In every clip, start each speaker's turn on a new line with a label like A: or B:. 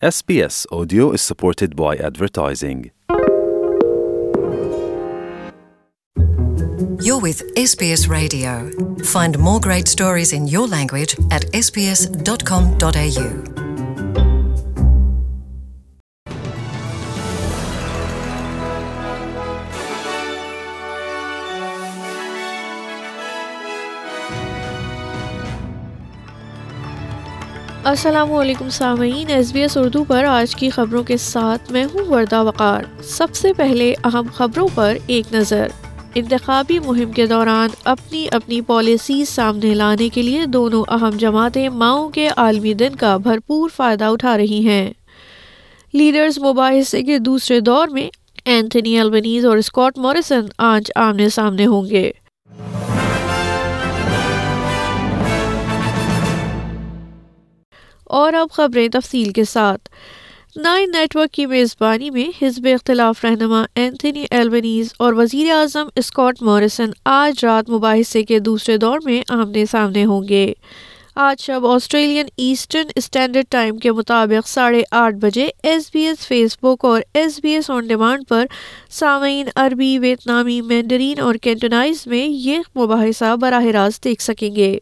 A: Find مو گرائٹ language
B: السلام علیکم سامعین ایس بی ایس اردو پر آج کی خبروں کے ساتھ میں ہوں وردہ وقار سب سے پہلے اہم خبروں پر ایک نظر انتخابی مہم کے دوران اپنی اپنی پالیسیز سامنے لانے کے لیے دونوں اہم جماعتیں ماؤں کے عالمی دن کا بھرپور فائدہ اٹھا رہی ہیں لیڈرز مباحثے کے دوسرے دور میں اینتھنی البنیز اور اسکاٹ موریسن آج آمنے سامنے ہوں گے اور اب خبریں تفصیل کے ساتھ نیٹ نیٹورک کی میزبانی میں حزب اختلاف رہنما اینتھنی ایلونیز اور وزیر اعظم اسکاٹ موریسن آج رات مباحثے کے دوسرے دور میں آمنے سامنے ہوں گے آج شب آسٹریلین ایسٹرن اسٹینڈرڈ ٹائم کے مطابق ساڑھے آٹھ بجے S B S Facebook اور S B S on demand پر سامعین عربی ویتنامی مینڈرین اور کینٹونائز میں یہ مباحثہ براہ راست دیکھ سکیں گے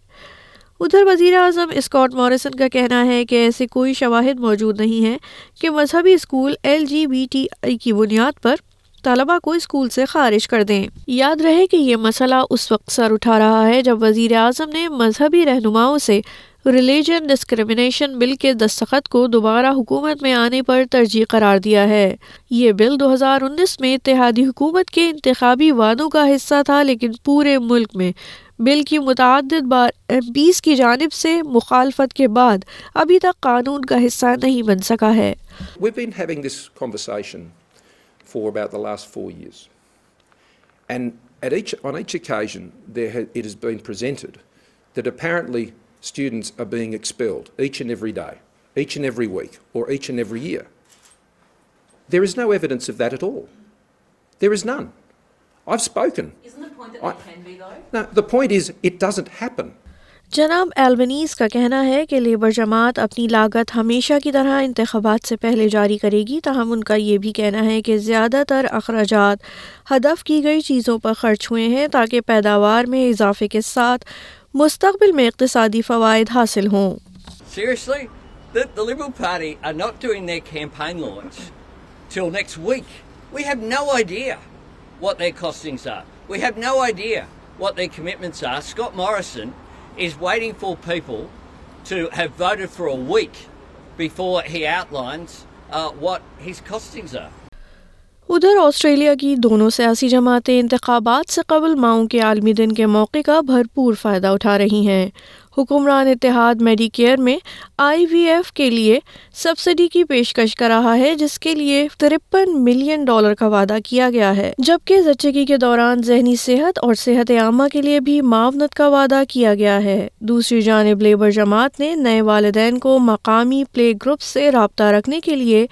B: ادھر وزیر اعظم اسکاٹ مارسن کا کہنا ہے کہ ایسے کوئی شواہد موجود نہیں ہیں کہ مذہبی school L G B T I کی بنیاد پر طلبا کو اسکول سے خارج کر دیں یاد رہے کہ یہ مسئلہ اس وقت سر اٹھا رہا ہے جب وزیر اعظم نے مذہبی رہنماؤں سے ریلیجن ڈسکرمنیشن بل کے دستخط کو دوبارہ حکومت میں آنے پر ترجیح قرار دیا ہے یہ بل دو ہزار انیس میں اتحادی حکومت کے انتخابی وعدوں کا حصہ تھا لیکن پورے ملک میں بل کی متعدد بار ایم پیز کی جانب سے مخالفت کے بعد ابھی تک قانون کا حصہ نہیں بن سکا ہے
C: I've spoken.
B: جناب ایلونیز کا کہنا ہے کہ لیبر جماعت اپنی لاگت ہمیشہ کی طرح انتخابات سے پہلے جاری کرے گی تاہم ان کا یہ بھی کہنا ہے کہ زیادہ تر اخراجات ہدف کی گئی چیزوں پر خرچ ہوئے ہیں تاکہ پیداوار میں اضافے کے ساتھ مستقبل میں اقتصادی فوائد حاصل ہوں
D: what what what their their costings costings are. are. are. We have have no idea commitments Scott Morrison is waiting for for people to voted a week before he outlines uh, his
B: ادھر Australia کی دونوں سیاسی جماعتیں انتخابات سے قبل ماؤں کے عالمی دن کے موقع کا بھرپور فائدہ اٹھا رہی ہیں حکمران اتحاد میڈی کیئر میں آئی وی ایف کے لیے سبسڈی کی پیشکش کر رہا ہے جس کے لیے ترپن ملین ڈالر کا وعدہ کیا گیا ہے جبکہ زچگی کے دوران ذہنی صحت اور صحت عامہ کے لیے بھی معاونت کا وعدہ کیا گیا ہے دوسری جانب لیبر جماعت نے نئے والدین کو مقامی پلے گروپ سے رابطہ رکھنے کے لیے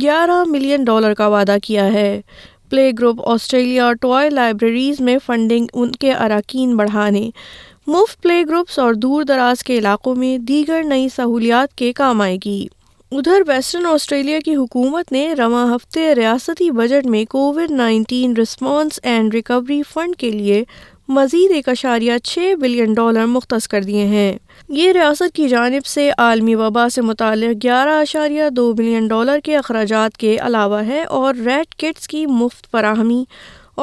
B: گیارہ ملین ڈالر کا وعدہ کیا ہے play group Australia toy libraries میں فنڈنگ ان کے اراکین بڑھانے مفت پلے گروپس اور دور دراز کے علاقوں میں دیگر نئی سہولیات کے کام آئے گی ادھر ویسٹرن آسٹریلیا کی حکومت نے رواں ہفتے ریاستی بجٹ میں Covid nineteen response and recovery fund کے لیے مزید ایک اشاریہ چھ بلین ڈالر مختص کر دیے ہیں یہ ریاست کی جانب سے عالمی وبا سے متعلق گیارہ اشاریہ دو بلین ڈالر کے اخراجات کے علاوہ ہے اور ریڈ کٹس کی مفت فراہمی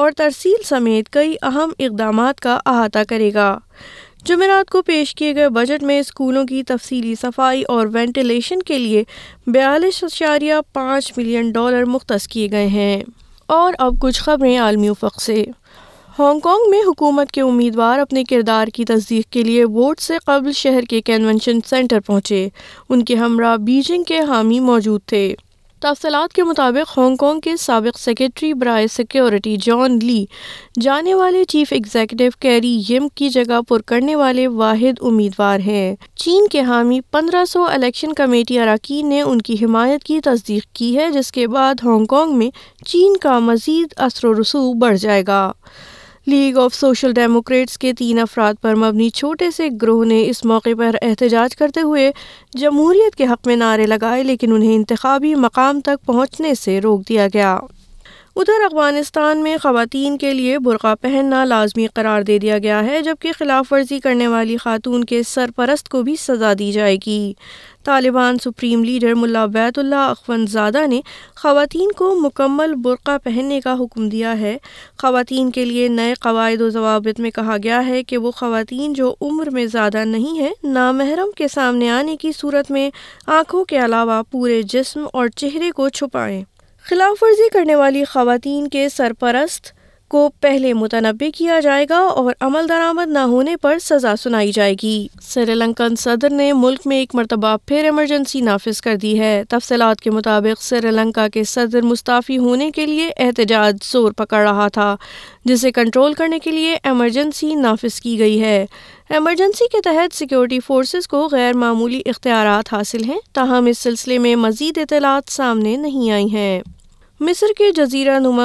B: اور ترسیل سمیت کئی اہم اقدامات کا احاطہ کرے گا جمعرات کو پیش کیے گئے بجٹ میں اسکولوں کی تفصیلی صفائی اور وینٹیلیشن کے لیے بیالیس اشاریہ پانچ ملین ڈالر مختص کیے گئے ہیں اور اب کچھ خبریں عالمی افق سے ہانگ کانگ میں حکومت کے امیدوار اپنے کردار کی تصدیق کے لیے ووٹ سے قبل شہر کے کنونشن سینٹر پہنچے ان کے ہمراہ بیجنگ کے حامی موجود تھے تفصیلات کے مطابق ہانگ کانگ کے سابق سیکرٹری برائے سیکیورٹی جان لی جانے والے چیف ایگزیکٹو کیری یم کی جگہ پر کرنے والے واحد امیدوار ہیں چین کے حامی پندرہ سو الیکشن کمیٹی اراکین نے ان کی حمایت کی تصدیق کی ہے جس کے بعد ہانگ کانگ میں چین کا مزید اثر و رسوخ بڑھ جائے گا لیگ آف سوشل ڈیموکریٹس کے تین افراد پر مبنی چھوٹے سے گروہ نے اس موقع پر احتجاج کرتے ہوئے جمہوریت کے حق میں نعرے لگائے لیکن انہیں انتخابی مقام تک پہنچنے سے روک دیا گیا ادھر افغانستان میں خواتین کے لیے برقع پہننا لازمی قرار دے دیا گیا ہے جبکہ خلاف ورزی کرنے والی خاتون کے سرپرست کو بھی سزا دی جائے گی طالبان سپریم لیڈر ملا بیت اللہ زادہ نے خواتین کو مکمل برقع پہننے کا حکم دیا ہے خواتین کے لیے نئے قواعد و ضوابط میں کہا گیا ہے کہ وہ خواتین جو عمر میں زیادہ نہیں ہیں نامحرم کے سامنے آنے کی صورت میں آنکھوں کے علاوہ پورے جسم اور چہرے کو چھپائیں خلاف ورزی کرنے والی خواتین کے سرپرست کو پہلے متنبع کیا جائے گا اور عمل درآمد نہ ہونے پر سزا سنائی جائے گی سری لنکن صدر نے ملک میں ایک مرتبہ پھر ایمرجنسی نافذ کر دی ہے تفصیلات کے مطابق سری لنکا کے صدر مستعفی ہونے کے لیے احتجاج زور پکڑ رہا تھا جسے کنٹرول کرنے کے لیے ایمرجنسی نافذ کی گئی ہے ایمرجنسی کے تحت سیکیورٹی فورسز کو غیر معمولی اختیارات حاصل ہیں تاہم اس سلسلے میں مزید اطلاعات سامنے نہیں آئی ہیں مصر کے جزیرہ نما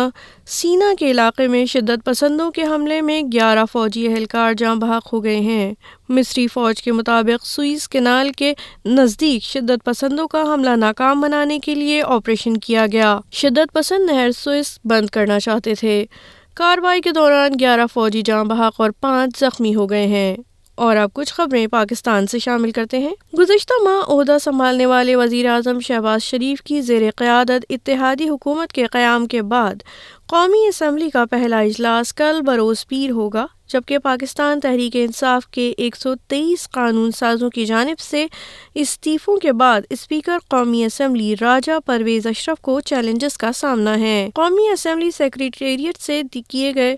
B: سینا کے علاقے میں شدت پسندوں کے حملے میں گیارہ فوجی اہلکار جاں بحق ہو گئے ہیں مصری فوج کے مطابق سوئس کنال کے نزدیک شدت پسندوں کا حملہ ناکام بنانے کے لیے آپریشن کیا گیا شدت پسند نہر سوئس بند کرنا چاہتے تھے کاروائی کے دوران گیارہ فوجی جاں بحق اور پانچ زخمی ہو گئے ہیں اور آپ کچھ خبریں پاکستان سے شامل کرتے ہیں گزشتہ ماہ عہدہ سنبھالنے والے وزیر اعظم شہباز شریف کی زیر قیادت اتحادی حکومت کے قیام کے بعد قومی اسمبلی کا پہلا اجلاس کل بروز پیر ہوگا جبکہ پاکستان تحریک انصاف کے ایک سو تیئیس قانون سازوں کی جانب سے استعفوں کے بعد اسپیکر قومی اسمبلی راجا پرویز اشرف کو چیلنجز کا سامنا ہے قومی اسمبلی سیکریٹریٹ سے کیے گئے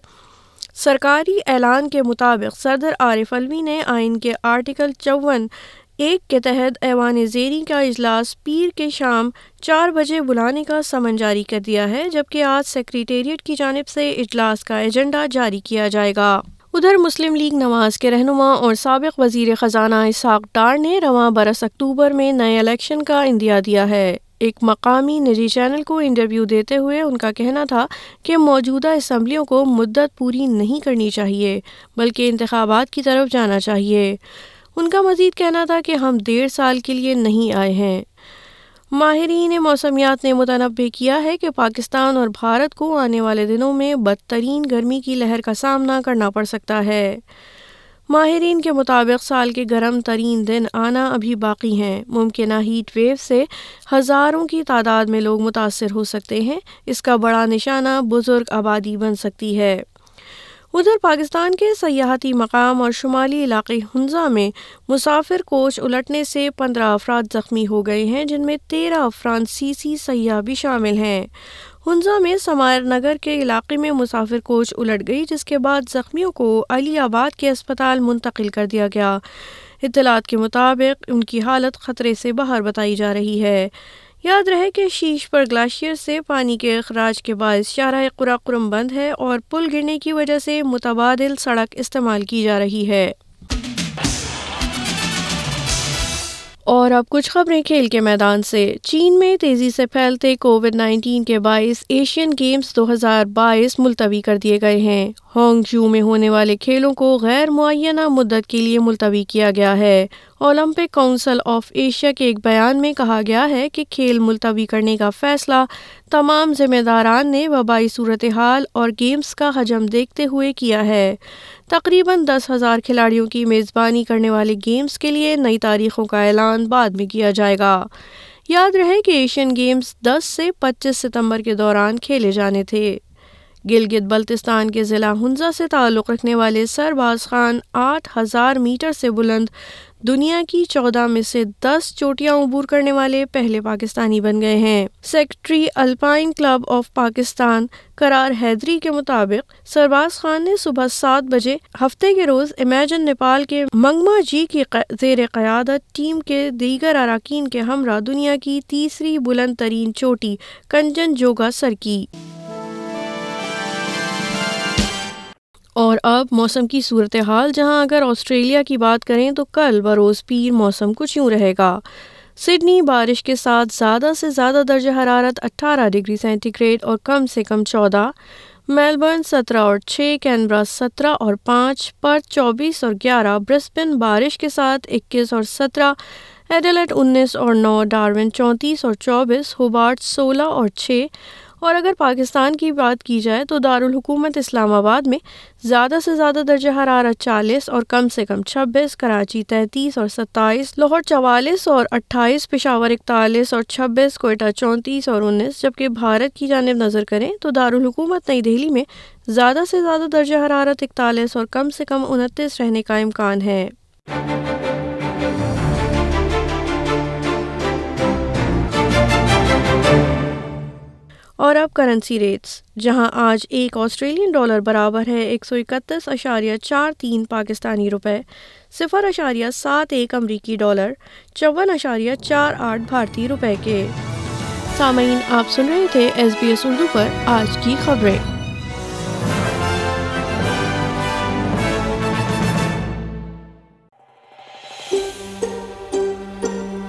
B: سرکاری اعلان کے مطابق صدر عارف علوی نے آئین کے آرٹیکل چون ایک کے تحت ایوان زیری کا اجلاس پیر کے شام چار بجے بلانے کا سمن جاری کر دیا ہے جبکہ آج سیکریٹریٹ کی جانب سے اجلاس کا ایجنڈا جاری کیا جائے گا ادھر مسلم لیگ نواز کے رہنما اور سابق وزیر خزانہ اسحاق ڈار نے رواں برس اکتوبر میں نئے الیکشن کا اندیا دیا ہے ایک مقامی نجی چینل کو انٹرویو دیتے ہوئے ان کا کہنا تھا کہ موجودہ اسمبلیوں کو مدت پوری نہیں کرنی چاہیے بلکہ انتخابات کی طرف جانا چاہیے ان کا مزید کہنا تھا کہ ہم ڈیڑھ سال کے لیے نہیں آئے ہیں ماہرین موسمیات نے متنبع کیا ہے کہ پاکستان اور بھارت کو آنے والے دنوں میں بدترین گرمی کی لہر کا سامنا کرنا پڑ سکتا ہے ماہرین کے مطابق سال کے گرم ترین دن آنا ابھی باقی ہیں ممکنہ ہیٹ ویو سے ہزاروں کی تعداد میں لوگ متاثر ہو سکتے ہیں اس کا بڑا نشانہ بزرگ آبادی بن سکتی ہے ادھر پاکستان کے سیاحتی مقام اور شمالی علاقے ہنزا میں مسافر کوچ الٹنے سے پندرہ افراد زخمی ہو گئے ہیں جن میں تیرہ فرانسیسی سیاح بھی شامل ہیں ہنزا میں سمائر نگر کے علاقے میں مسافر کوچ الٹ گئی جس کے بعد زخمیوں کو علی آباد کے اسپتال منتقل کر دیا گیا اطلاعات کے مطابق ان کی حالت خطرے سے باہر بتائی جا رہی ہے یاد رہے کہ شیش پر گلاشیئر سے پانی کے اخراج کے باعث شاہراہ قرم بند ہے اور پل گرنے کی وجہ سے متبادل سڑک استعمال کی جا رہی ہے اور اب کچھ خبریں کھیل کے میدان سے چین میں تیزی سے پھیلتے کووڈ نائنٹین کے باعث ایشین گیمز دو ہزار بائیس ملتوی کر دیے گئے ہیں ہانگ جو میں ہونے والے کھیلوں کو غیر معینہ مدت کے لیے ملتوی کیا گیا ہے اولمپک کونسل آف ایشیا کے ایک بیان میں کہا گیا ہے کہ کھیل ملتوی کرنے کا فیصلہ تمام ذمہ داران نے وبائی صورتحال اور گیمز کا حجم دیکھتے ہوئے کیا ہے تقریباً دس ہزار کھلاڑیوں کی میزبانی کرنے والے گیمز کے لیے نئی تاریخوں کا اعلان بعد میں کیا جائے گا یاد رہے کہ ایشین گیمز دس سے پچیس ستمبر کے دوران کھیلے جانے تھے گلگت بلتستان کے ضلع ہنزا سے تعلق رکھنے والے سرباز خان آٹھ ہزار میٹر سے بلند دنیا کی چودہ میں سے دس چوٹیاں عبور کرنے والے پہلے پاکستانی بن گئے ہیں secretary Alpine Club of Pakistan Karar Haidri کے مطابق سرباز خان نے صبح سات بجے ہفتے کے روز امیجن نیپال کے منگما جی کی زیر قیادت ٹیم کے دیگر اراکین کے ہمراہ دنیا کی تیسری بلند ترین چوٹی کنجن جوگا سر کی اور اب موسم کی صورتحال جہاں اگر آسٹریلیا کی بات کریں تو کل بروز پیر موسم کچھ یوں رہے گا سڈنی بارش کے ساتھ زیادہ سے زیادہ درجہ حرارت اٹھارہ ڈگری سینٹی گریڈ اور کم سے کم چودہ میلبرن سترہ اور چھ کینبرا سترہ اور پانچ پر چوبیس اور گیارہ برسبن بارش کے ساتھ اکیس اور سترہ ایڈیلٹ انیس اور نو ڈارون چونتیس اور چوبیس ہوبارٹ سولہ اور چھ اور اگر پاکستان کی بات کی جائے تو دارالحکومت اسلام آباد میں زیادہ سے زیادہ درجہ حرارت چالیس اور کم سے کم چھبیس کراچی تینتیس اور ستائیس لاہور چوالیس اور اٹھائیس پشاور اکتالیس اور چھبیس کوئٹہ چونتیس اور انیس جبکہ بھارت کی جانب نظر کریں تو دارالحکومت نئی دہلی میں زیادہ سے زیادہ درجہ حرارت اکتالیس اور کم سے کم انتیس رہنے کا امکان ہے اور اب کرنسی ریٹس جہاں آج ایک آسٹریلین ڈالر برابر ہے ایک سو اکتیس اشاریہ چار تین پاکستانی روپے صفر اشاریہ سات ایک امریکی ڈالر چون اشاریہ چار آٹھ بھارتی روپے کے سامعین آپ سن رہے تھے ایس بی ایس اردو پر آج کی خبریں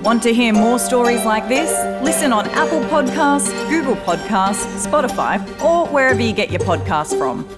E: Want to hear more stories like this? Listen on Apple Podcasts, Google Podcasts, Spotify, or wherever you get your podcasts from.